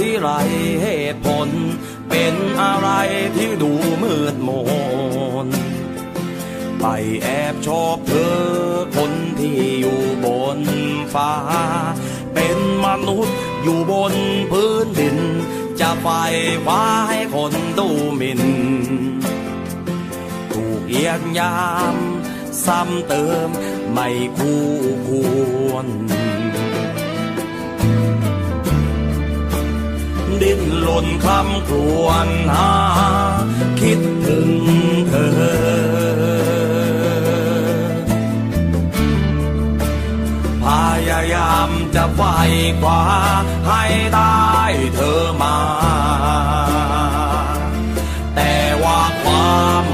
ที่ไรเหตุผล เป็นอะไรที่ดูมืดมน ไปแอบชอบเธอคนที่อยู่บนฟ้า เป็นมนุษย์อยู่บนพื้นดิน จะไฟฟ้าให้คนดูหมินถูกเยียดยาม ซ้ำเติมไม่คู่ควร หล่นคำครวญหา คิดถึงเธอพยายามจะไฟคว้าให้ได้เธอมา แต่ว่าความ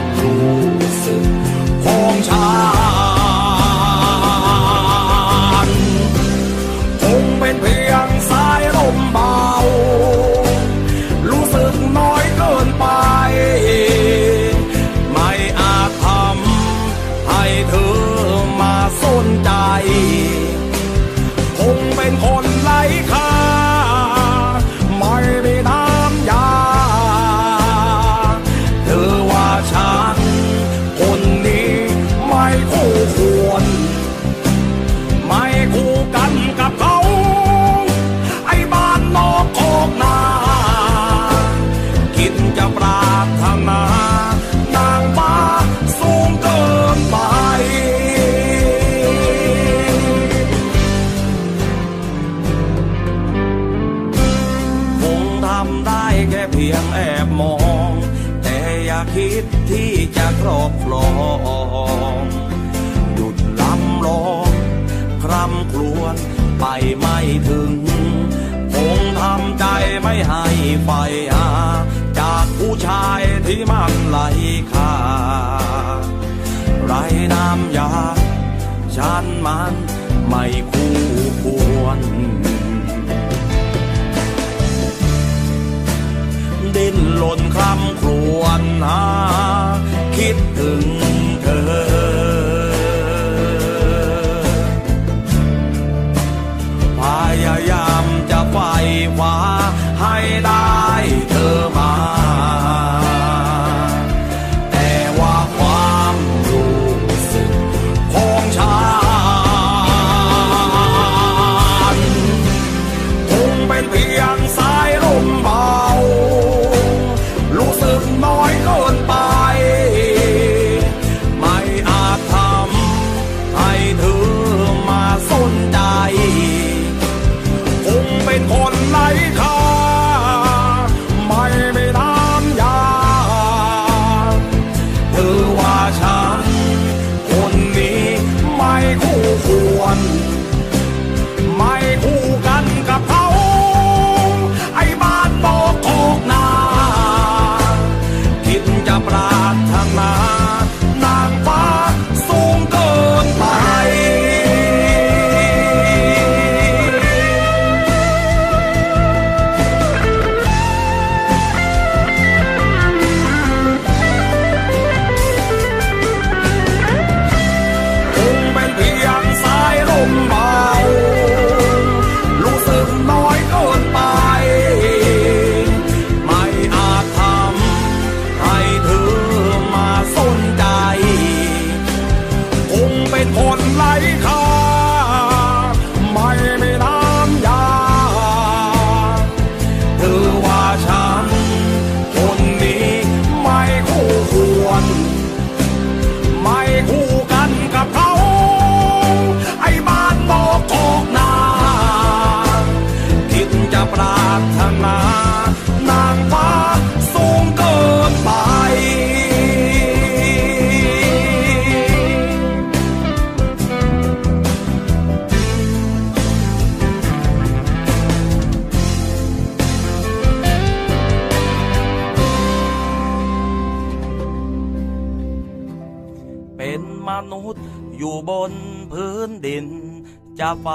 จะไป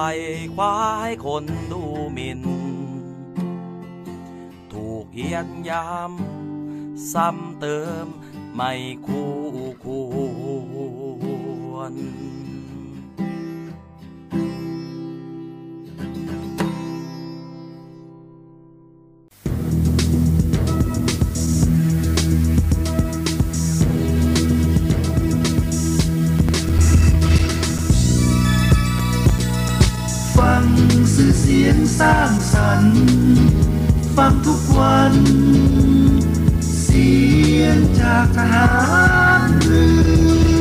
คว้าให้คนดูหมิน่น ถูกเยียดยาม ซ้ำเติมไม่คู่ควร สร้างสรรค์ ฟังทุกวัน เสียงจากทหารเรือ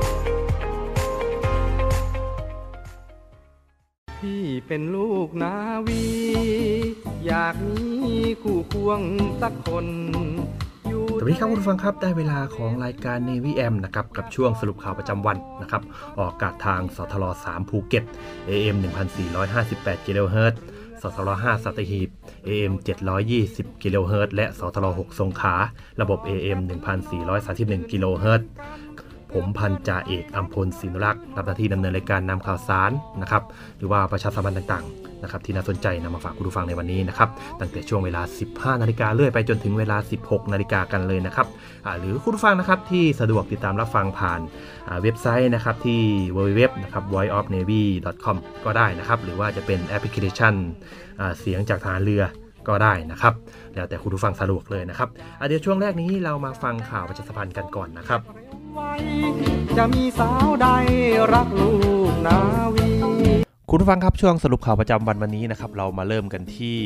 พี่เป็นลูกนาวี อยากมีคู่ควงสักคนอยู่สวัสดีครับคุณผู้ฟังครับได้เวลาของรายการ Navy M นะครับกับช่วงสรุปข่าวประจำวันนะครับออกอากาศทางสทร3ภูเก็ต AM 1458กิโลเฮิรตซ์สทร5สัตหีบ AM 720กิโลเฮิรตซ์และสทร6สงขลาระบบ AM 1431กิโลเฮิรตซ์ ผมพันจ่าเอกอัมพลศินรักษ์รับหน้าที่ดำเนินรายการนำข่าวสารนะครับหรือว่าประชาสัมพันธ์ต่างๆนะครับที่น่าสนใจนำมาฝากคุณผู้ฟังในวันนี้นะครับตั้งแต่ช่วงเวลา 15 นาฬิกาเรื่อยไปจนถึงเวลา 16 นาฬิกากันเลยนะครับหรือคุณผู้ฟังนะครับที่สะดวกติดตามรับฟังผ่านเว็บไซต์นะครับที่ www นะครับ voiceofnavy.com ก็ได้นะครับหรือว่าจะเป็นแอปพลิเคชันเสียงจากทารเรือก็ได้นะครับ แล้วแต่คุณผู้ฟังสะดวกเลยนะครับเดี๋ยวช่วงแรกนี้เรามาฟังข่าวประชาสัมพันธ์กันก่อนนะครับ จะมีสาวใดรักลูกนาวีคุณผู้ฟังครับช่วงสรุปข่าวประจำวันวันนี้นะครับเรามาเริ่มกันที่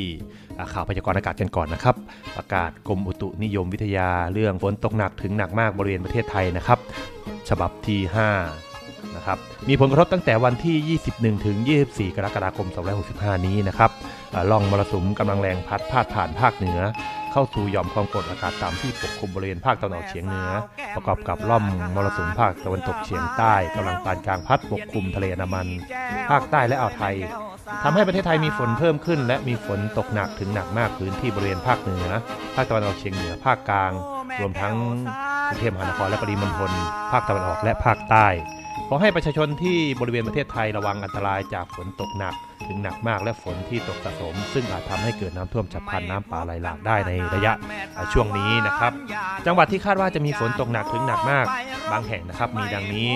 ข่าวพยากรณ์อากาศกันก่อนนะครับประกาศกรมอุตุนิยมวิทยาเรื่องฝนตกหนักถึงหนักมากบริเวณประเทศไทยนะครับ ฉบับที่ 5 นะครับ มีผลกระทบตั้งแต่วันที่ 21 ถึง 24 กรกฎาคม 2565 นี้นะครับอ่าล่องมรสุมกำลังแรงพัดพาดผ่านภาคเหนือ เข้าสู่หย่อมความกดอากาศต่ำที่ปกคลุมบริเวณภาคตะวันออกเฉียงเหนือ ประกอบกับล่อมมรสุมภาคตะวันตกเฉียงใต้กำลังปานกลางพัดปกคลุมทะเลอันดามัน ภาคใต้และอ่าวไทยทำให้ประเทศไทยมีฝนเพิ่มขึ้น และมีฝนตกหนักถึงหนักมากพื้นที่บริเวณภาคเหนือ ภาคตะวันออกเฉียงเหนือ ภาคกลาง รวมทั้งกรุงเทพมหานครและปริมณฑลภาคตะวันออกและภาคใต้ ขอให้ประชาชนที่บริเวณประเทศไทยระวังอันตรายจากฝนตกหนัก ถึงหนักมากและฝนที่ตกสะสม ซึ่งอาจทำให้เกิดน้ำท่วมฉับพลันน้ำป่าไหลหลากได้ในระยะช่วงนี้นะครับ จังหวัดที่คาดว่าจะมีฝนตกหนักถึงหนักมาก บางแห่งนะครับมีดังนี้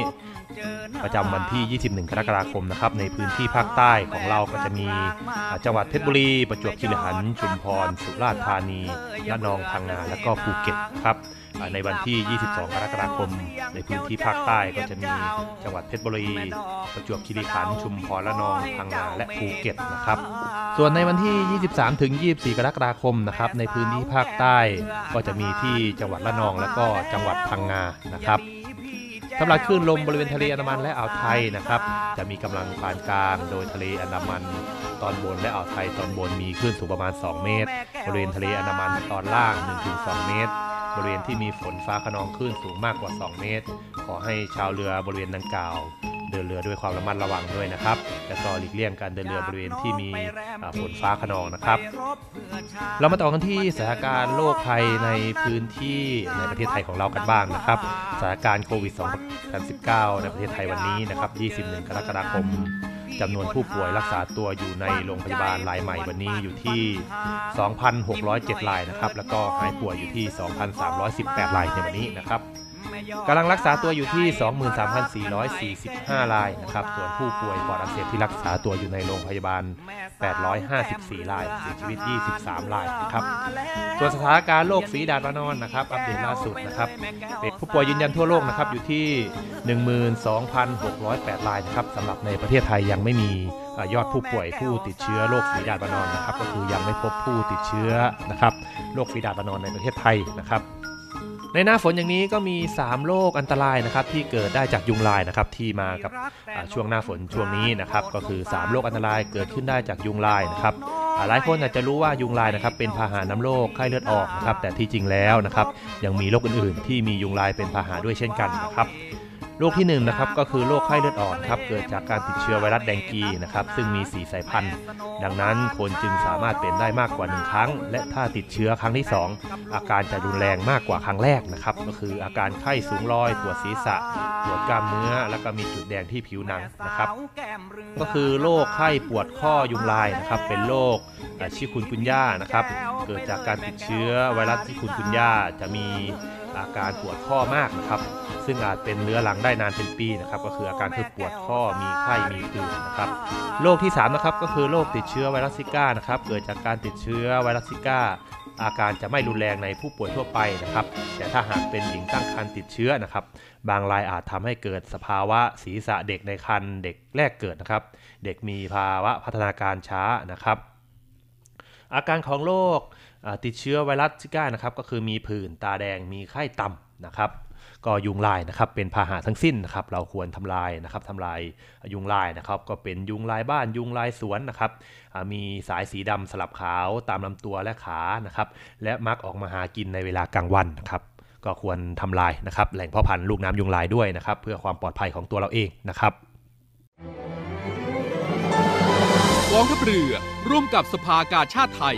ประจำวันที่ 21 กรกฎาคมนะครับ ในพื้นที่ภาคใต้ของเราก็จะมีจังหวัดเพชรบุรี ประจวบคีรีขันธ์ ชุมพร สุราษฎร์ธานี ระนอง พังงา และก็ภูเก็ตครับ ในวันที่ 22 กรกฎาคม ในพื้นที่ภาคใต้ก็จะมีจังหวัดเพชรบุรี ประจวบคีรีขันธ์ชุมพรระนองพังงาและภูเก็ตนะครับ ส่วนในวันที่ 23 ถึง 24 กรกฎาคมนะครับในพื้นที่ภาคใต้ก็จะมีที่จังหวัดระนองและก็จังหวัดพังงานะครับ สำหรับคลื่นลมบริเวณทะเลอันดามันและอ่าวไทยนะครับ จะมีกำลังปานกลาง โดยทะเลอันดามันตอนบนและอ่าวไทยตอนบนมีคลื่นสูงประมาณ 2 เมตร บริเวณทะเลอันดามันตอนล่าง 1-2 เมตร บริเวณที่มีฝนฟ้าขนองคลื่นสูงมากกว่า 2 เมตร ขอให้ชาวเรือบริเวณดังกล่าว เดินเรือด้วยความระมัดระวังด้วยนะครับ แล้วก็หลีกเลี่ยงการเดินเรือบริเวณที่มีฝนฟ้าขนองนะครับ เรามาต่อกันที่สถานการณ์โรคภัยในพื้นที่ในประเทศไทยของเรากันบ้างนะครับ สถานการณ์โควิด2019 ในประเทศไทยวันนี้นะครับ 21 กรกฎาคมจำนวนผู้ป่วยรักษาตัวอยู่ในโรงพยาบาลรายใหม่วันนี้อยู่ที่ 2,607รายนะครับ แล้วก็หายป่วยอยู่ที่ 2,318รายในวันนี้นะครับ กำลังรักษาตัวอยู่ที่ 23,445 รายนะครับ ส่วนผู้ป่วยปอดอักเสบที่รักษาตัวอยู่ในโรงพยาบาล 854 ราย เสียชีวิต 23 รายนะครับ ส่วนสถานการณ์โรคฝีดาดวานอนนะครับ อัปเดตล่าสุดนะครับเป็นผู้ป่วยยืนยันทั่วโลกนะครับอยู่ที่ 12,608 รายนะครับสำหรับในประเทศไทยยังไม่มียอดผู้ป่วยผู้ติดเชื้อโรคฝีดาดวานอนนะครับ ก็คือยังไม่พบผู้ติดเชื้อนะครับ โรคฝีดาดวานอนในประเทศไทยนะครับ ในหน้าฝนอย่างนี้ก็มี 3 โรคอันตรายนะครับที่เกิดได้จากยุงลายนะครับที่มากับช่วงหน้าฝนช่วงนี้นะครับก็คือ 3 โรคอันตรายเกิดขึ้นได้จากยุงลายนะครับหลายคนอาจจะรู้ว่ายุงลายนะครับเป็นพาหะน้ำโรคไข้เลือดออกนะครับแต่ที่จริงแล้วนะครับยังมีโรคอื่นๆ ที่มียุงลายเป็นพาหะด้วยเช่นกันนะครับ โรคที่1นนะครับก็คือโรคไข้เลือดออกครับเกิดจากการติดเชื้อไวรัสแดงกีนะครับซึ่งมี 4 สายพันธุ์ ดังนั้นคนจึงสามารถเป็นได้มากกว่า 1 ครั้ง และถ้าติดเชื้อครั้งที่ 2 อาการจะรุนแรงมากกว่าครั้งแรกนะครับก็คืออาการไข้สูงลอยปวดศีรษะปวดกล้ามเนื้อ แล้วก็มีจุดแดงที่ผิวหนังนะครับ ก็คือโรคไข้ปวดข้อยุงลายนะครับเป็นโรคชิคุนกุนย่านะครับเกิดจากการติดเชื้อไวรัสชิคุนกุนย่าจะมี อาการปวดข้อมากนะครับ ซึ่งอาจเป็นเรื้อรังได้นานเป็นปีนะครับ ก็คืออาการคือปวดข้อมีไข้มีผื่นนะครับโรคที่3นะครับก็คือโรคติดเชื้อไวรัสซิก้านะครับเกิดจากการติดเชื้อไวรัสซิก้าอาการจะไม่รุนแรงในผู้ป่วยทั่วไปนะครับ แต่ถ้าหากเป็นหญิงตั้งครรภ์ติดเชื้อนะครับ บางรายอาจทำให้เกิดสภาวะศีรษะเด็กในครรภ์เด็กแรกเกิดนะครับ เด็กมีภาวะพัฒนาการช้านะครับ อาการของโรค ติดเชื้อไวรัสซิก้านะครับก็คือมีผื่นตาแดงมีไข้ต่ำนะครับก็ยุงลายนะครับเป็นพาหะทั้งสิ้นนะครับเราควรทำลายนะครับทำลายยุงลายนะครับก็เป็นยุงลายบ้านยุงลายสวนนะครับมีสายสีดำสลับขาวตามลำตัวและขานะครับและมักออกมาหากินในเวลากลางวันนะครับก็ควรทำลายนะครับแหล่งพาะพันธุ์ลูกน้ำยุงลายด้วยนะครับเพื่อความปลอดภัยของตัวเราเองนะครับกองทัพเรือร่วมกับสภากาชาติไทย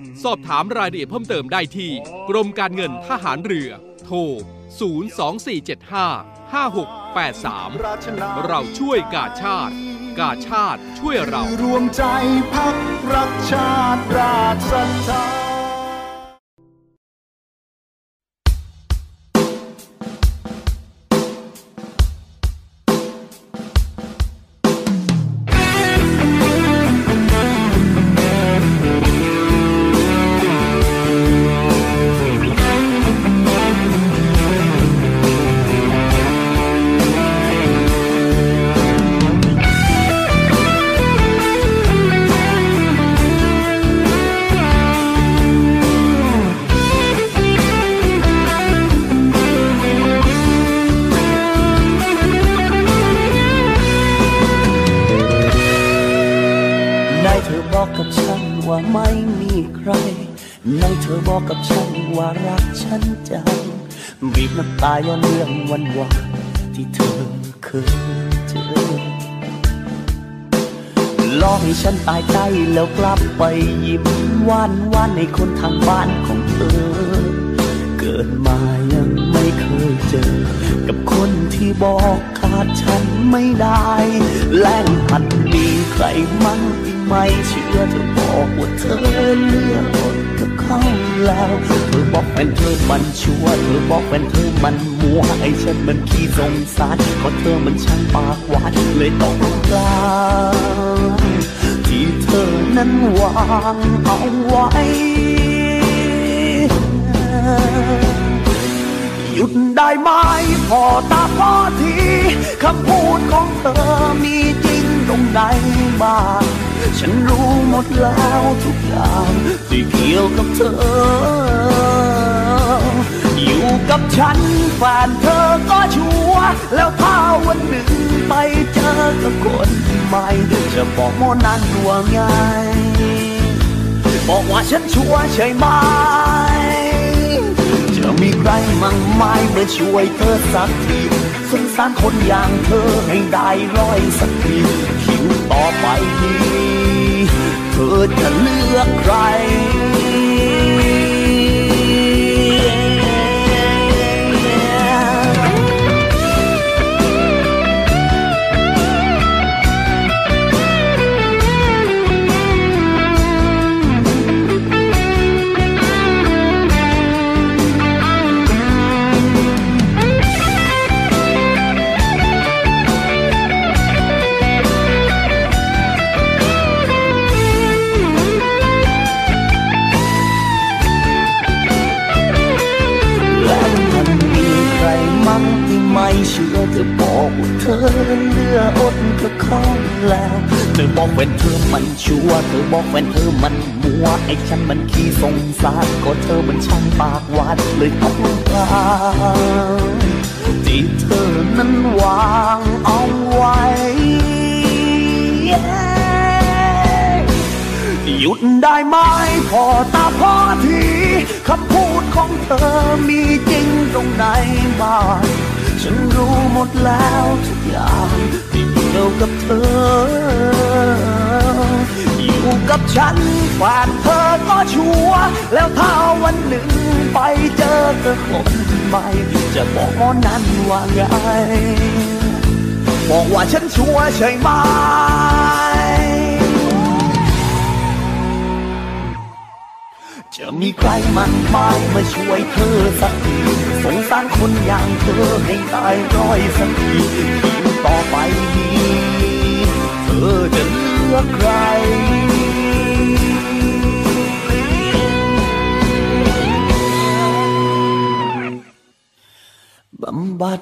สอบถามรายละเอียดเพิ่มเติมได้ที่ กรมการเงินทหารเรือ โทร 02475 5683 เราช่วยกาชาติ กาชาติช่วยเรา รวมใจพักรักชาติราชศรัทธา ย้อนเรื่องวันวานที่เธอเคยเจอลองให้ฉันตายใจแล้วกลับไปยิ้มวานวานในคนทางบ้านของเธอ เกิดมายังไม่เคยเจอ กับคนที่บอกขาดฉันไม่ได้ แล้งพันมีใครมั่งที่ไม่เชื่อจะบอกว่าเธอเลือกกับเขา แล้ว เธอบอกเป็นเธอมันชั่ว เธอบอกเป็นเธอมันมัว ไอ้ฉันมันขี้สงสารเพราะเธอมันช่างปากหวานเลยต้องกลางที่เธอนั้นวางเอาไว้ หยุดได้ไหมพอตาพอทีคำพูดของเธอมีจริงตรงไหนบ้าง ฉันรู้หมดแล้วทุกอย่างที่เกี่ยวกับเธอ อยู่กับฉันแฟนเธอก็ชัวร์แล้วถ้าวันหนึ่งไปเจอกับคนใหม่จะบอกโมนั้นว่าไง บอกว่าฉันชัวร์ใช่ไหมจะมีใครมั่งไม่มาช่วยเธอสักทีสงสารคนอย่างเธอให้ได้ร้อยสักที ใช่ไหมจะมีใครมันไม่มาช่วยเธอสักทีสงสารคนอย่างเธอให้ตายร้อยสักทีทีต่อไปนี้เธอจะเลือกใครบำบัด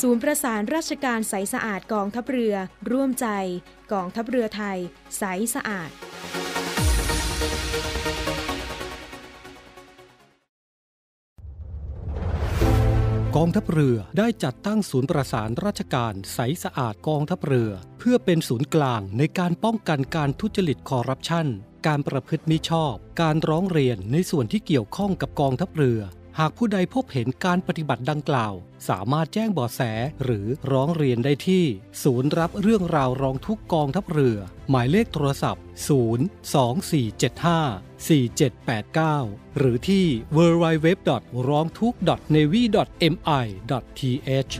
ศูนย์ประสานราชการใสสะอาดกองทัพเรือ ร่วมใจกองทัพเรือไทย ใสสะอาดกองทัพเรือได้จัดตั้งศูนย์ประสานราชการใสสะอาดกองทัพเรือ เพื่อเป็นศูนย์กลางในการป้องกันการทุจริตคอร์รัปชันการประพฤติมิชอบ การร้องเรียนในส่วนที่เกี่ยวข้องกับกองทัพเรือ หากผู้ใดพบเห็นการปฏิบัติดังกล่าว สามารถแจ้งบาะแสหรือร้องเรียนได้ที่ ศูนย์รับเรื่องราวร้องทุกกองทัพเรือ หมายเลขโทรศัพท์ 02475 4789 หรือที่ www. ร้องทุกข์ navy mi th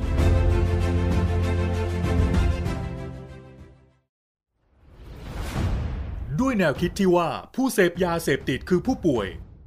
ด้วยแนวคิดที่ว่าผู้เสพยาเสพติดคือผู้ป่วย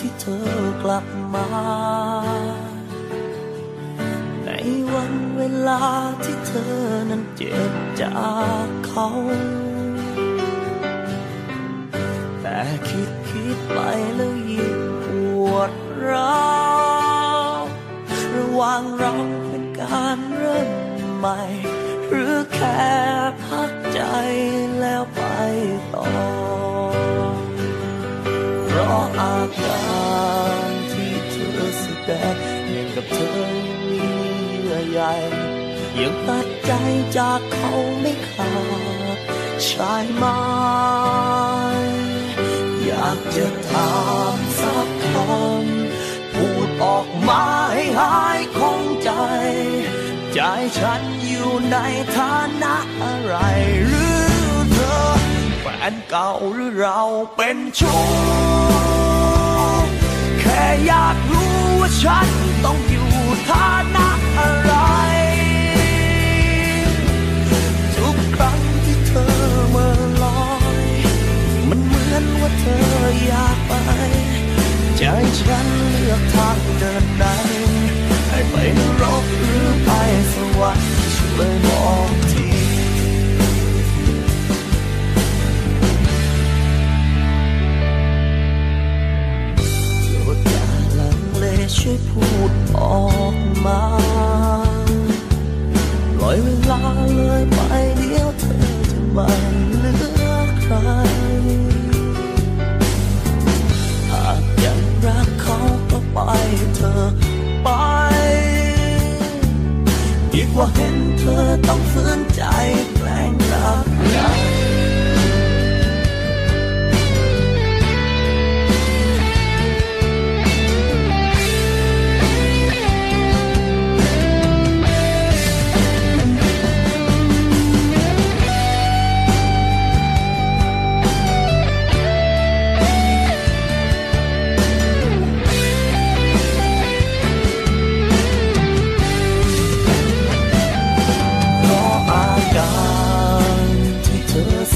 ที่เธอกลับมา ในวันเวลาที่เธอนั้นเจ็บจากเขา แต่คิดคิดไปแล้วยิ่งปวดร้าวระหว่างเราเป็นการเริ่มใหม่ หรือแค่พักใจแล้วไปต่อ ราะอาการที่เธอแสดงยังกับเธอมีเยื่อใยยังตัดใจจากเขาไม่ขาดใช่ไหมอยากจะถามสักคำพูดออกมาให้หายคงใจ ใจฉันอยู่ในฐานะอะไรหรือเธอแฟนเก่าหรือเราเป็นชู้ แค่อยากรู้ว่าฉันต้องอยู่ฐานะอะไร ทุกครั้งที่เธอเมื่อลอย มันเหมือนว่าเธออยากไป ใจฉันเลือกทางเดินไหนให้ไปนรกหรือไปสวรรค์ช่วยบอก ช่วยพูดออกมาปล่อยเวลาเลยไปเดียวเธอจะไม่เหลือใคร หากยังรักเขาก็ไปเธอไป ดีกว่าเห็นเธอต้องฝืนใจแกล้งรักใคร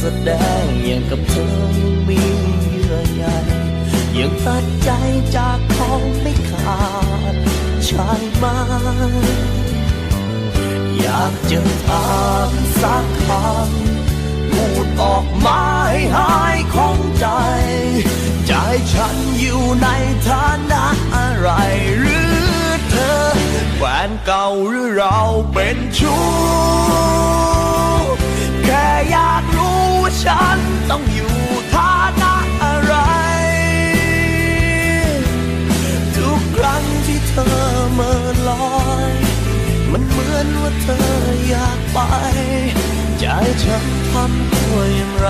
แสดงอย่างกับเธอยังมีเยื่อใยยังตัดใจจากเขาไม่ขาดใช่ไหมอยากจะถามสักคำพูดออกมาให้หายของใจ ใจฉันอยู่ในฐานะอะไรหรือเธอแฟนเก่าหรือเราเป็นชู้แค่อยากรู้ว่า ฉันต้องอยู่ฐานะอะไร ทุกครั้งที่เธอเมื่อลอย มันเหมือนว่าเธออยากไป ใจฉันทำตัวอย่างไร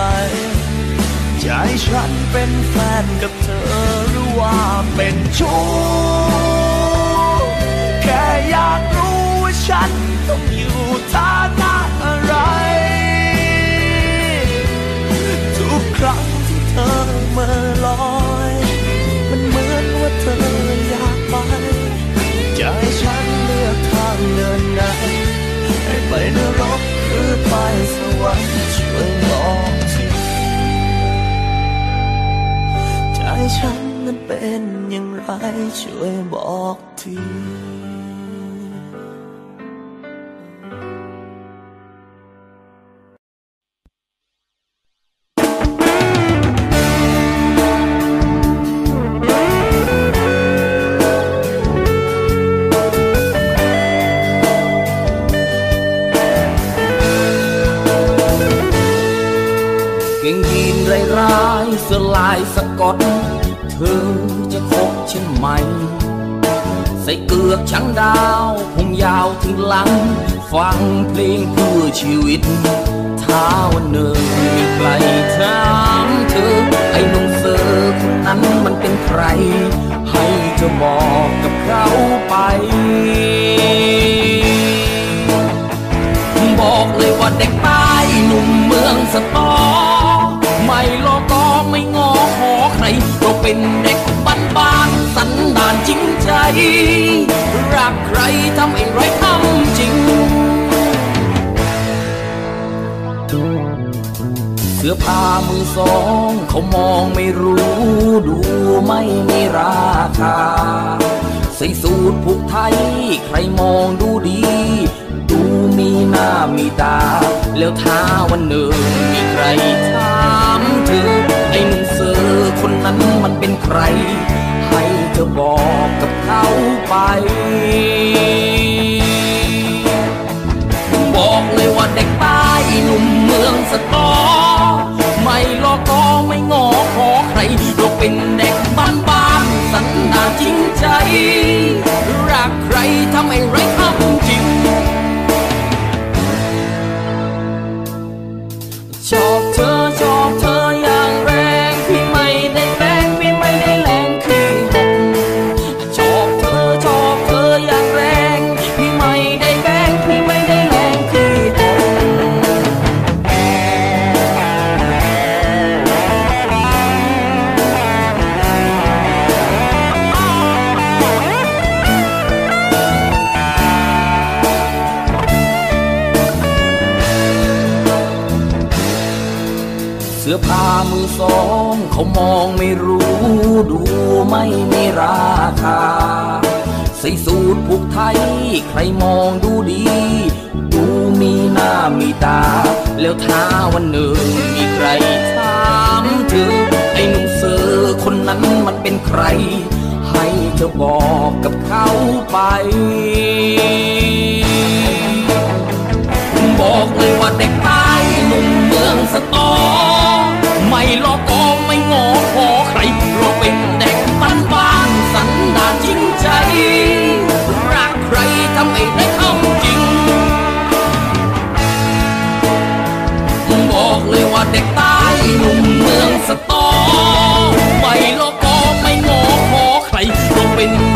ใจฉันเป็นแฟนกับเธอหรือว่าเป็นชู้แค่อยากรู้ว่าฉันต้องอยู่ฐานะ ครั้งที่เธอเมื่อลอย มันเหมือนว่าเธออยากไปใจะให้ฉันเลือกทางเดินไหนให้ไปนรกหรือไปสวรรค์ช่วยบอกทีใจฉันนั้นเป็นอย่างไรช่วยบอกที คบฉันไหมใส่เกือกช้างดาวผมยาวถึงหลัง ฟังเพลงเพื่อชีวิตท้าวันหนึ่งมีใครถามเธอ ไอ้นุ่มเซอร์คนนั้นมันเป็นใคร ให้เธอบอกกับเขาไป บอกเลยว่าเด็กใต้หนุ่มเมืองสตอ ไม่รอก็ไม่งอขอใครเราเป็นเด็ก รักใครทำไอ้ไรทำจริง เสื้อผ้ามือสองเขามองไม่รู้ ดูไม่มีราคา ใส่สูตรผูกไทย ใครมองดูดี ดูมีหน้ามีตา แล้วท้าวันหนึ่งมีใครถามเธอไอ้หนุ่มเสือคนนั้นมันเป็นใคร ธอบอกกับเขาไป บอกเลยว่าเด็กใต้หนุ่มเมืองสตอ ไม่รอก็ไม่งอขอใครเราเป็นเด็กบ้านบ้านสันดานจริงใจ รักใครทำไอ้ไรทำจริง ชอบเธอชอบเธอ ราคา ใส่สูตรผูกไทย ใครมองดูดี ดูมีหน้ามีตา แล้วท้าวันหนึ่งมีใครถามเธอไอ้หนุ่มเสือคนนั้นมันเป็นใคร ให้เธอบอกกับเขาไปบอกเลยว่าเด็กใต้หนุ่มเมืองสตอ ไม่รอก็ไม่งอขอใครเราเป็นเด็ก ใจรักใครทำไอ้ไรเข้าจริง บอกเลยว่าเด็กใต้หนุ่มเมืองสตอไม่รอก็ไม่งอขอใครก็เป็น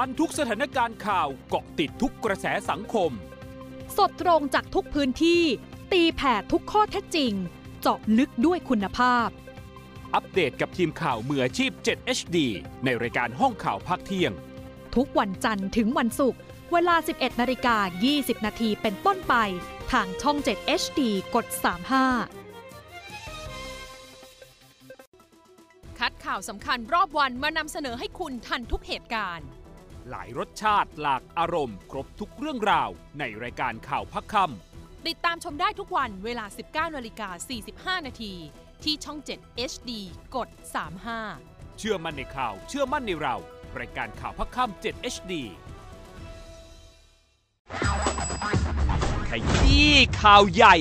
ทันทุกสถานการณ์ข่าวเกาะติดทุกกระแสสังคม สดตรงจากทุกพื้นที่ ตีแผ่ทุกข้อเท็จจริง เจาะลึกด้วยคุณภาพ อัปเดตกับทีมข่าวมืออาชีพ 7 HD ในรายการห้องข่าวภาคเที่ยง ทุกวันจันทร์ถึงวันศุกร์เวลา 11นาฬิกา20 นาทีเป็นต้นไป ทางช่อง 7 HD กด 35 คัดข่าวสำคัญรอบวันมานำเสนอให้คุณทันทุกเหตุการณ์ หลายรสชาติหลากอารมณ์ ครบทุกเรื่องราว ในรายการข่าวพักคำติดตามชมได้ทุกวันเวลา 19นาฬิกา45 นาทีที่ช่อง 7 HD กด 35 เชื่อมั่นในข่าว เชื่อมั่นในเรา รายการข่าวพักค่ำ7 HD ขยี้ข่าวใหญ่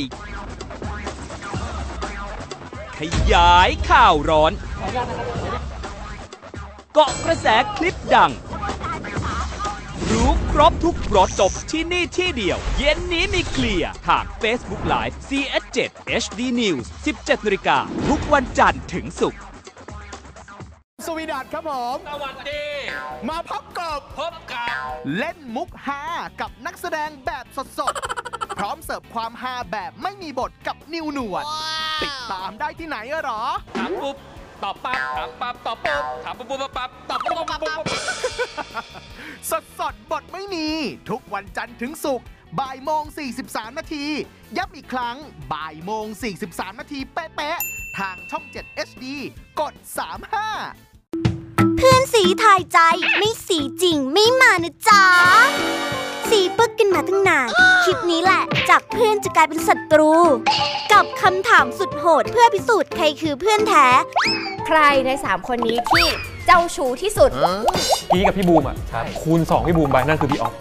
ขยายข่าวร้อน เกาะกระแสคลิปดัง รู้ครบทุกรสจบที่นี่ที่เดียว เย็นนี้มีเคลียร์ทาง Facebook Live CS7 HD News 17นาฬิกาทุกวันจันทร์ถึงศุกร์สวีดัตครับผม สวัสดี มาพบกับพบกับเล่นมุกฮากับนักแสดงแบบสดๆ พร้อมเสิร์ฟความฮาแบบไม่มีบทกับนิวหนวด ติดตามได้ที่ไหนอะหรอถามปุ๊บ ตอบปั๊บถามปั๊บตอบปุ๊บถามปุ๊บปุ๊บปั๊บตอบปุ๊บปุ๊บปุ๊บสดสดบทไม่มี ทุกวันจันทร์ถึงศุกร์บ่ายโมง 43 นาที ย้ำอีกครั้งบ่ายโมง 43 นาทีเป๊ะๆทางช่อง 7 HD กด 35 พื่อนสีทายใจ ไม่สีจริงไม่มานะจ๊ะ สีปึกกันมาตั้งนาน คลิปนี้แหละ จากเพื่อนจะกลายเป็นศัตรู กับคำถามสุดโหดเพื่อพิสูจน์ใครคือเพื่อนแท้ ใครใน 3 คนนี้ที่เจ้าชู้ที่สุด พี่กับพี่บูมอะคูณ 2 พี่บูมไปนั่นคือพี่ออฟ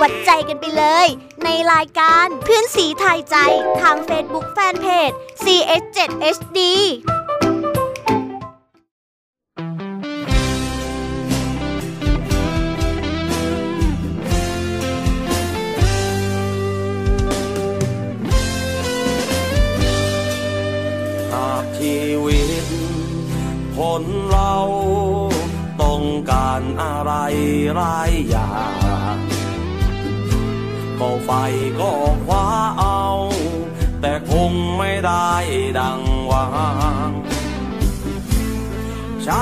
วัดใจกันไปเลย ในรายการเพื่อนสีทายใจ ทาง Facebook Fanpage CS7HD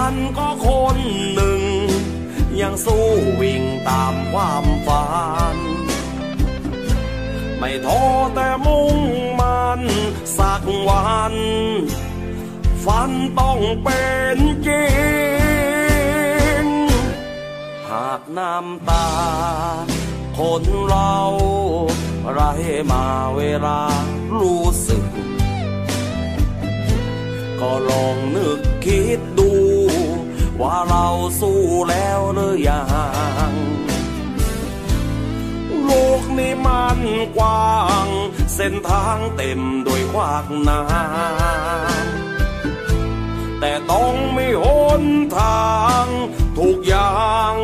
ฉันก็คนหนึ่ง ยังสู้วิ่งตามความฝัน ไม่ท้อแต่มุ่งมันสักวัน ฝันต้องเป็นจริง หากน้ำตา คนเราไรมาเวลารู้สึก ก็ลองนึกคิดดู ว่าเราสู้แล้วหรือยังโลกนี้มันกว้าง เส้นทางเต็มด้วยขวากน้ำแต่ต้องไมีหนทางทุกอย่าง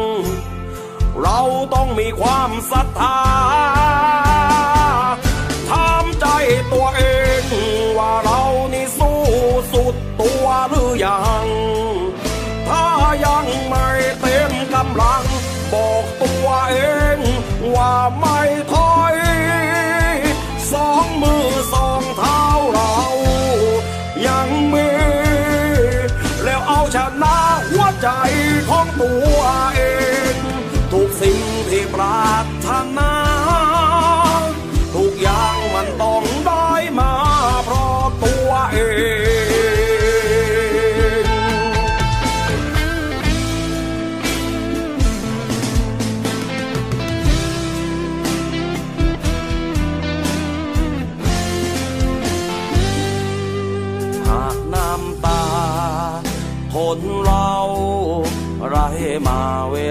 เราต้องมีความศรัทธาถามใจตัวเอง ว่าเรานี่สู้สุดตัวหรือยังำลัง บอกตัวเองว่าไม่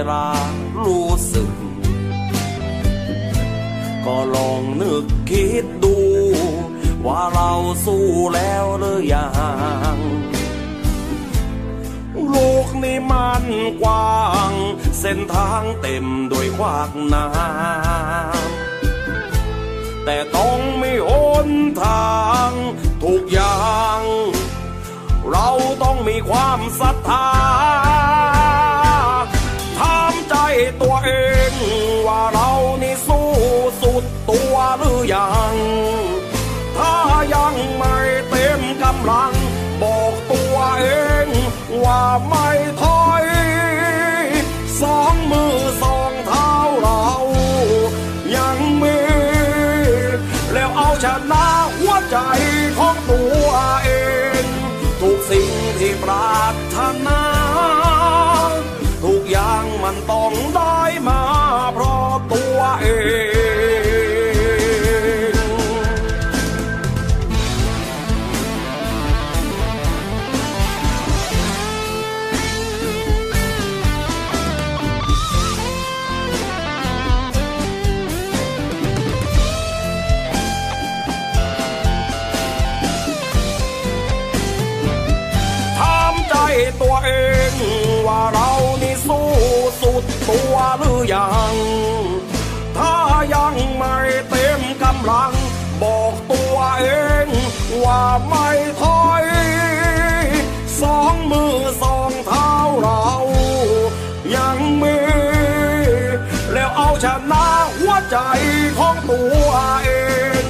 ลารู้สึก ก็ลองนึกคิดดู ว่าเราสู้แล้วหรือยังโลกนี้มันกว้าง เส้นทางเต็มด้วยขวากน้ำแต่ต้องไมีหนทางทุกอย่าง เราต้องมีความศรัทธา ตัวเอง ว่าเรานี่สู้สุดตัวหรือยัง ถ้ายังไม่เต็มกำลัง บอกตัวเอง ว่าไม่ถอยสองมือสองเท้าเรา ยังมี แล้วเอาชนะหัวใจของตัวเอง ทุกสิ่งที่ปรารถนา อ ไม่ถอยสองมือสองเท้าเรา ยังมี แล้วเอาชนะหัวใจของตัวเอง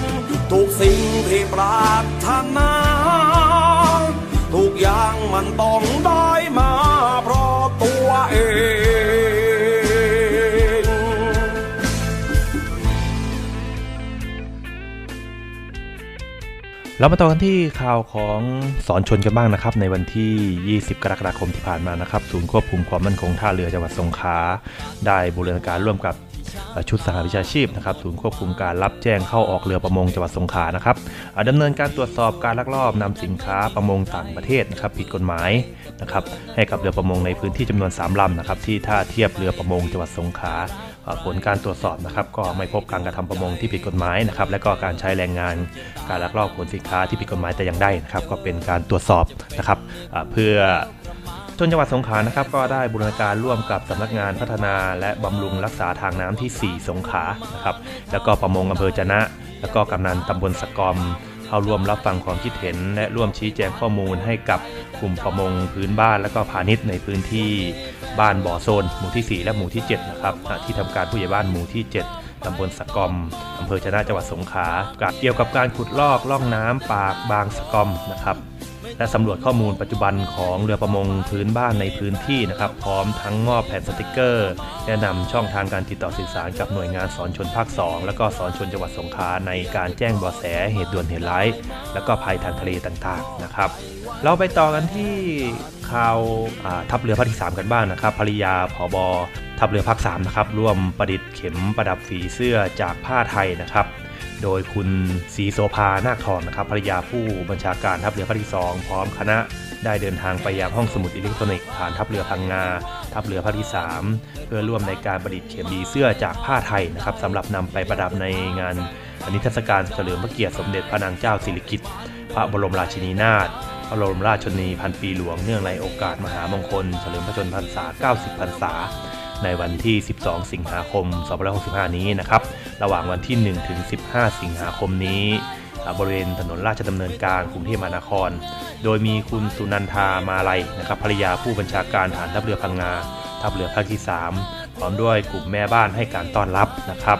ทุกสิ่งที่ปรารถนา ทุกอย่างมันต้องได้ เรามาต่อกันที่ข่าวของสอนชนกันบ้างนะครับ ในวันที่ 20 กรกฎาคมที่ผ่านมานะครับ ศูนย์ควบคุมความมั่นคงท่าเรือจังหวัดสงขลาได้บูรณาการร่วมกับชุดสหวิชาชีพนะครับศูนย์ควบคุมการรับแจ้งเข้าออกเรือประมงจังหวัดสงขลานะครับดำเนินการตรวจสอบการลักลอบนำสินค้าประมงต่างประเทศนะครับผิดกฎหมายนะครับให้กับเรือประมงในพื้นที่จำนวน 3ลำนะครับที่ท่าเทียบเรือประมงจังหวัดสงขลา ผลการตรวจสอบนะครับ ก็ไม่พบการกระทำประมงที่ผิดกฎหมายนะครับ และก็การใช้แรงงานการลักลอบขนสินค้าที่ผิดกฎหมายแต่อย่างใดนะครับ ก็เป็นการตรวจสอบนะครับเพื่อจนจังหวัดสงขลานะครับก็ได้บูรณาการร่วมกับสำนักงานพัฒนาและบำรุงรักษาทางน้ำที่ 4 สงขลานะครับแล้วก็ประมงอำเภอจะนะ แล้วก็กำนันตำบลสกอม เข้าร่วมรับฟังความคิดเห็น และร่วมชี้แจงข้อมูลให้กับกลุ่มประมงพื้นบ้านและก็พาณิชย์ในพื้นที่บ้านบ่อโซน หมู่ที่ 4 และหมู่ที่ 7 นะครับที่ทำการผู้ใหญ่บ้านหมู่ที่ 7ตำบลสะกอมอำเภอชนะจังหวัดสงขลาเกี่ยวกับการขุดลอกล่องน้ำปากบางสะกอมนะครับ และสำรวจข้อมูลปัจจุบันของเรือประมงพื้นบ้านในพื้นที่นะครับ พร้อมทั้งมอบแผ่นสติกเกอร์ แนะนำช่องทางการติดต่อสื่อสารกับหน่วยงานสอนชนภาค 2 และก็สอนชนจังหวัดสงขลาในการแจ้งเบาะแสเหตุด่วนเหตุร้ายและก็ภัยทางทะเลต่างๆนะครับ เราไปต่อกันที่ข่าวทัพเรือภาคที่ 3 กันบ้างนะครับภริยาผบทัพเรือภาค3นะครับร่วมประดิษฐ์เข็มประดับผีเสื้อจากผ้าไทยนะครับ โดยคุณศรีโสภานาคทองนะครับภรรยาผู้บัญชาการทัพเรือภาคที่ 2 พร้อมคณะได้เดินทางไปยังห้องสมุดอิเล็กทรอนิกส์ฐานทัพเรือพังงา ทัพเรือภาคที่ 3 เพื่อร่วมในการประดิษฐ์เข็มผีเสื้อจากผ้าไทยนะครับสำหรับนำไปประดับในงานนิทรรศการเฉลิมพระเกียรติสมเด็จพระนางเจ้าสิริกิติ์พระบรมราชินีนาถพระบรมราชชนนีพันปีหลวงเนื่องในโอกาสมหามงคลเฉลิมพระชนมพรรษา 90 พรรษา ในวันที่ 12 สิงหาคม 2565 นี้นะครับ ระหว่างวันที่ 1 ถึง 15 สิงหาคมนี้บริเวณถนนราชดำเนินกลางกรุงเทพมหานคร โดยมีคุณสุนันทามาลัยนะครับภรรยาผู้บัญชาการฐานทัพเรือพังงา ทัพเรือภาคที่ 3 พร้อมด้วยกลุ่มแม่บ้านให้การต้อนรับนะครับ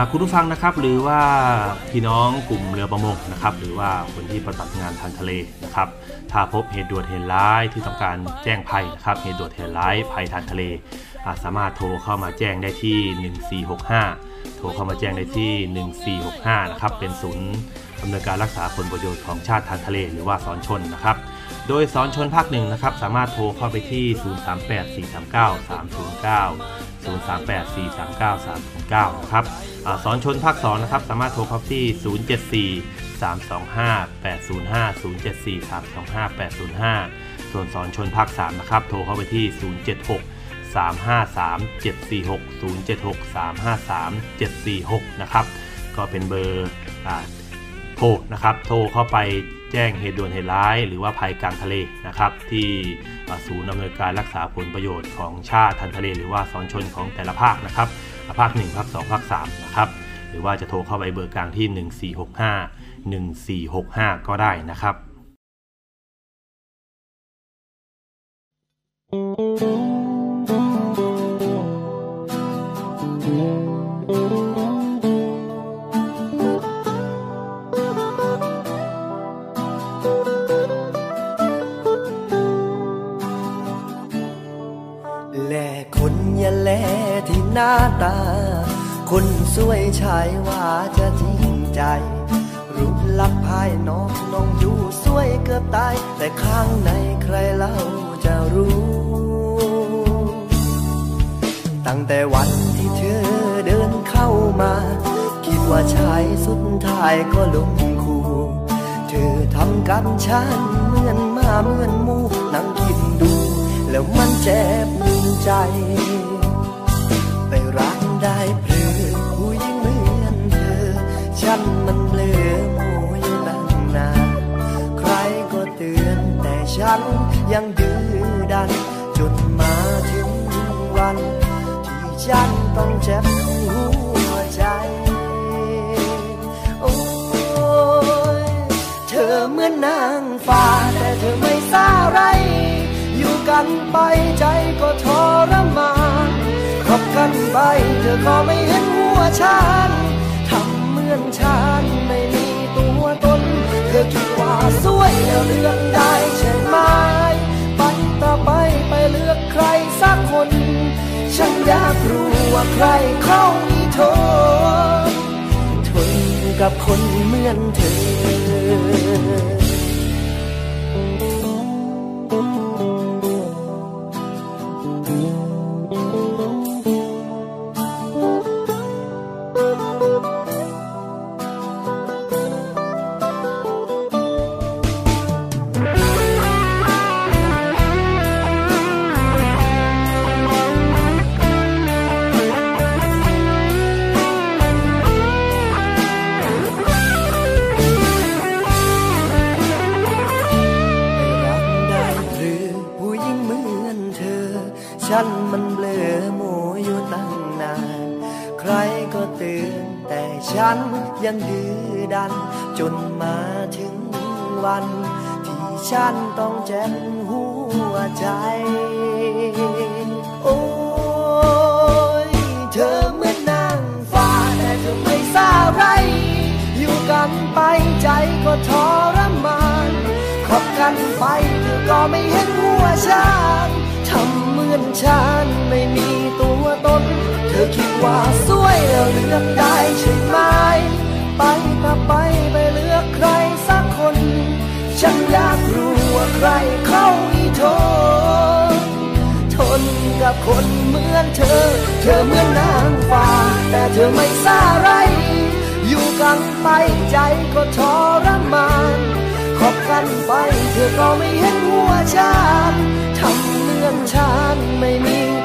หากคุณผู้ฟังนะครับหรือว่าพี่น้องกลุ่มเรือประมงนะครับหรือว่าคนที่ปฏิบัติงานทางทะเลนะครับถ้าพบเหตุด่วนเหตุร้ายที่ต้องการแจ้งภัยนะครับเหตุด่วนเหตุร้ายภัยทางทะเลาสามารถโทรเข้ามาแจ้งได้ที่ 1465 โทรเข้ามาแจ้งได้ที่ 1465 นะครับเป็นศูนย์ดำเนินการรักษาผลประโยชน์ของชาติทางทะเลหรือว่าสอนชนนะครับ โดยสอนชนภาคหนึ่งนะครับสามารถโทรเข้าไปที่ 038 439 309 038 439 309 นะครับ สอนชนภาค2นะครับ สามารถโทรเข้าที่ 074 325 805 074 325 805 ส่วนสอนชนภาค3นะครับ โทรเข้าไปที่ 076 353 746 076 353 746 นะครับ ก็เป็นเบอร์โทรนะครับ โทรเข้าไปแจ้งเหตุด่วนเหตุร้าย หรือว่าภัยกลางทะเลนะครับ ที่ศูนย์ดำนินการรักษาผลประโยชน์ของชาติทางทะเล หรือว่าสอนชนของแต่ละภาคนะครับ ภาค1ภาค2ภาค3นะครับหรือว่าจะโทรเข้าไปเบอร์กลางที่ 1465 1465 ก็ได้นะครับแล หน้าตา คนสวยชายว่าจะจริงใจ รูปลักษณ์ภายนอกน้องอยู่สวยเกือบตาย แต่ข้างในใครเล่าจะรู้ ตั้งแต่วันที่เธอเดินเข้ามา คิดว่าชายสุดท้ายก็ลงคูเธอทำกับฉันเหมือนมาเหมือนมูนั่งคิดดู แล้วมันเจ็บใจ ฉันยังดื้อดัน จนมาถึงวัน ที่ฉันต้องเจ็บหัวใจ โอ้ยเธอเหมือนนางฟ้าแต่เธอไม่สาไร อยู่กันไปใจก็ทรมานคบกันไปเธอก็ไม่เห็นหัวฉันทำเหมือนฉันไม่มีตัวตน อคิดว่าสวยแล้วเลือกได้ใช่ไหมไปต่อไปไปเลือกใครสักคน ฉันอยากรู้ว่าใครเขามีทนทนกับคนเหมือนเธอ ฉันยังดื้อดัน จนมาถึงวัน ที่ฉันต้องเจ็บหัวใจ โอ้ยเธอเหมือนนางฟ้าแต่เธอไม่สาไร อยู่กันไปใจก็ทรมานคบกันไปเธอก็ไม่เห็นหัวฉันทำเหมือนฉันไม่มีตัวตน อคิดว่าสวยแล้วเลือกได้ใช่ไหม ไปก็ไปไปเลือกใครสักคน ฉันอยากรู้ว่าใครเข้าอีโทษทนกับคนเหมือนเธอ เธอเหมือนนางฟ้า แต่เธอไม่สาไร อยู่กันไปใจก็ทรมานคบกันไปเธอก็ไม่เห็นหัวฉันทำเหมือนฉันไม่มี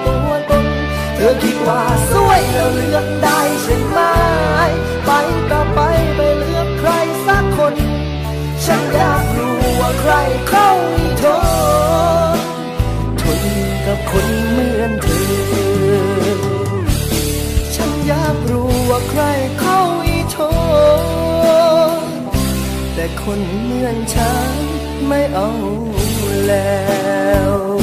ธอคิดว่าสวยแล้วเลือกได้ใช่ไหม ไปก็ไปไปเลือกใครสักคน ฉันอยากรู้ว่าใครเข้าโทษคนเหมือนเธอ ฉันอยากรู้ว่าใครเข้าอีโทษแต่คนเหมือนฉันไม่เอาแล้ว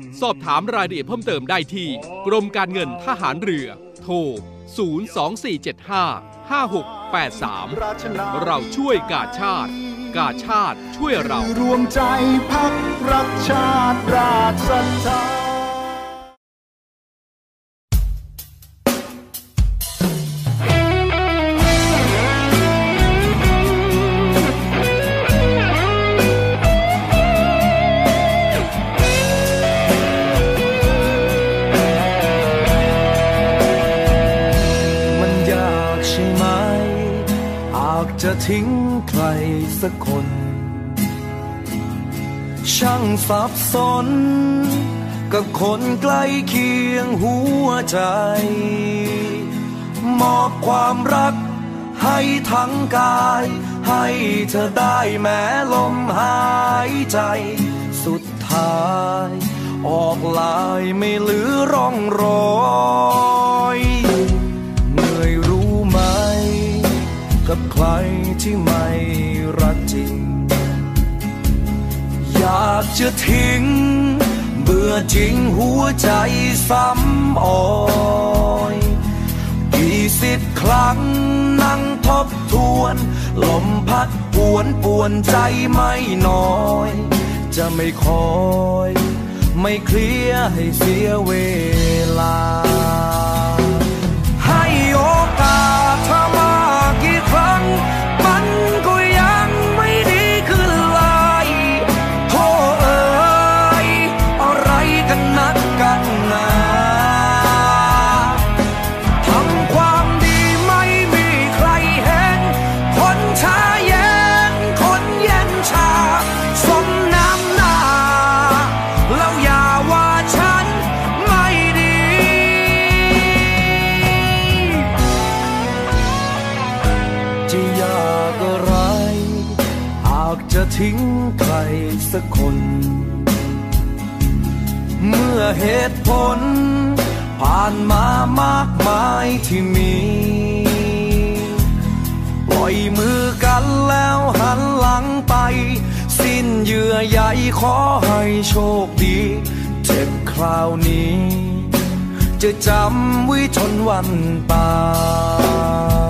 สอบถามรายละเอียดเพิ่มเติมได้ที่ กรมการเงินทหารเรือ โทร 02475 5683 เราช่วยกาชาติ กาชาติช่วยเรา รวมใจพักรักชาติราชศรัทธา สับสน กับคนใกล้เคียงหัวใจ มอบความรักให้ทั้งกาย ให้เธอได้แม้ลมหายใจ สุดท้าย ออกลายไม่เหลือร่องรอยเหนื่อยรู้ไหม กับใครที่ไม่รักจริง อยากจะทิ้ง เบื่อจริงหัวใจซ้ำอ่อยกี่สิบครั้งนั่งทบทวน ลมพัดปวนปวนใจไม่น้อย จะไม่คอย ไม่เคลียร์ให้เสียเวลา สักคน เมื่อเหตุผล ผ่านมามากมายที่มี ปล่อยมือกันแล้วหันหลังไป สิ้นเยื่อใยขอให้โชคดี เจ็บคราวนี้ จะจำไว้จนวันตา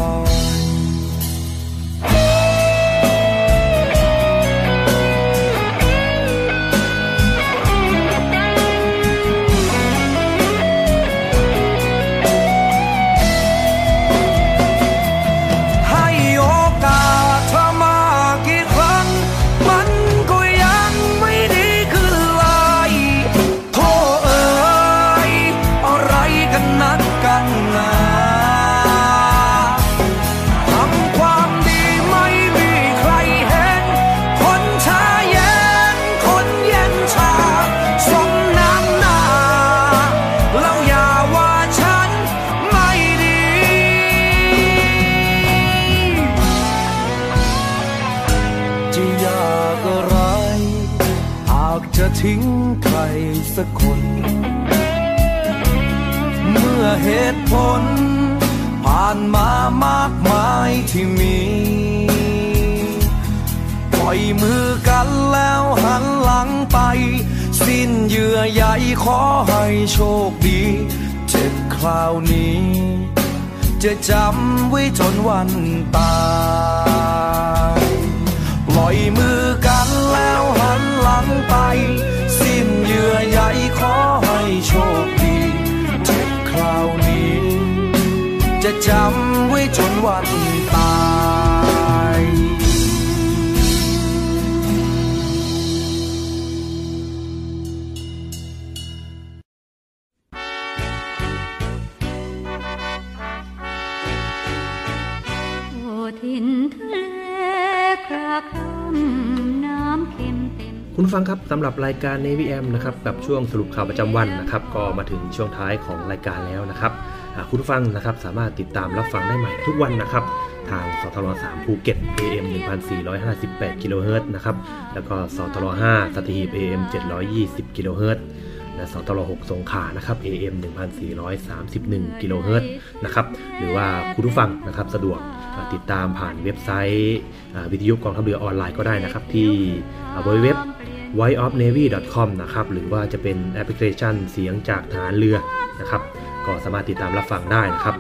ย ขอให้โชคดี เจ็บคราวนี้ จะจำไว้จนวันตายปล่อยมือกันแล้วหันหลังไป สิ้นเยื่อใยขอให้โชคดี เจ็บคราวนี้ จะจำไว้จนวัน คุณฟังครับสำหรับรายการ Navy AM นะครับกับช่วงสรุปข่าวประจำวันนะครับก็มาถึงช่วงท้ายของรายการแล้วนะครับคุณผู้ฟังนะครับสามารถติดตามรับฟังได้ใหม่ทุกวันนะครับทางสทร3ภูเก็ต AM 1458กิโลเฮิรตซ์นะครับแล้วก็สทร5สัตหีบ AM 720กิโลเฮิรตซ์และสทร6สงขลานะครับ AM 1431กิโลเฮิรตซ์นะครับ หรือว่าคุณผู้ฟังนะครับสะดวกติดตามผ่านเว็บไซต์วิทยุกองทัพเรือออนไลน์ก็ได้นะครับ ที่เว็บ whiteofnavy.com นะครับหรือว่าจะเป็นแอปพลิเคชันเสียงจากฐานเรือนะครับก็สามารถติดตามรับฟังได้นะครับ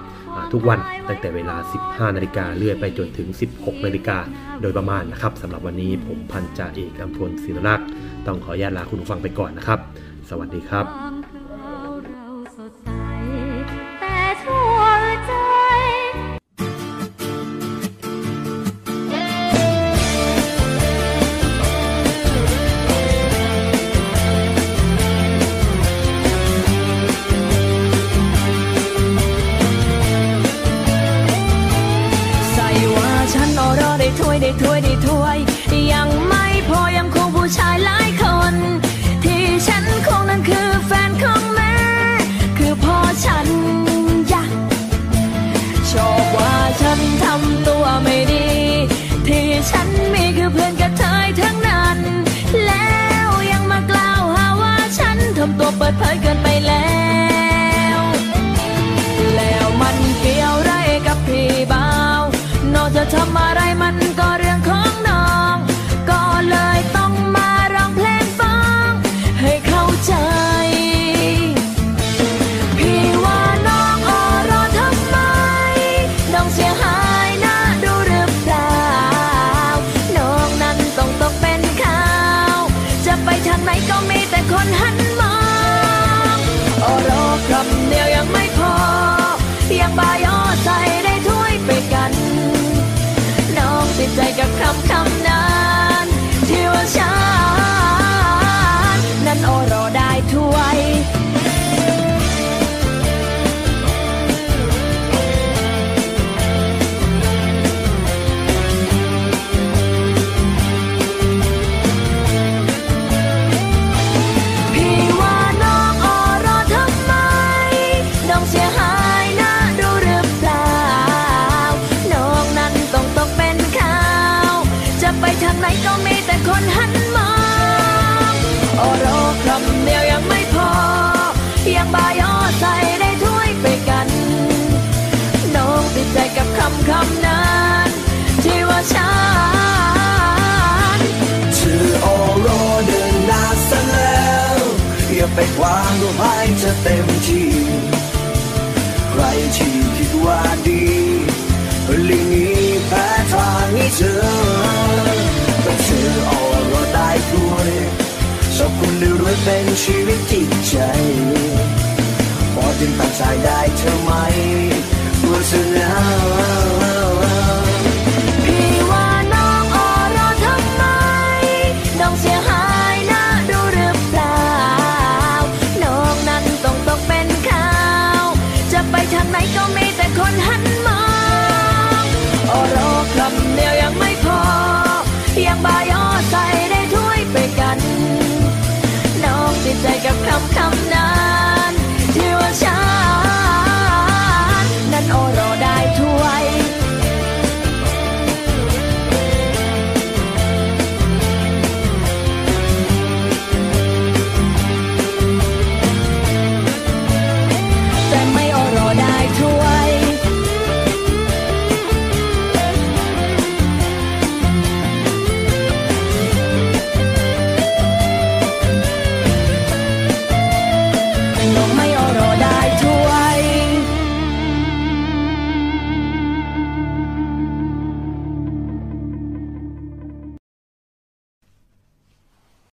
ทุกวันตั้งแต่เวลา 15 นาฬิกาเรื่อยไปจนถึง 16 นาฬิกาโดยประมาณนะครับสำหรับวันนี้ผมพันจ่าเอกอัมพลศิลลักษ์ต้องขออนุญาตลาคุณผู้ฟังไปก่อนนะครับ สวัสดีครับ ได้ถ้วยได้ถ้วย ยังไม่พอยังคงผู้ชายหลายคน ที่ฉันคงนั้นคือแฟนของแม่ คือพ่อฉันอยากชอบว่าฉันทำตัวไม่ดี ที่ฉันมีคือเพื่อนกับเธอทั้งนั้น แล้วยังมากล่าวหาว่าฉันทำตัวเปิดเผยเกินำคำนั้นที่ฉันชื่อโอโรเดินหน้าซะแล้วอย่าไปวางรูให้เธอเต็มที่ ใครที่คิดว่าดีลีกนี้แพ้ทางนี้เธอแต่เธอโอโรได้ด้วยชอบคุณได้รวยเป็นชีวิตจิตใจพอจึงตัดสายได้เธอไหม down.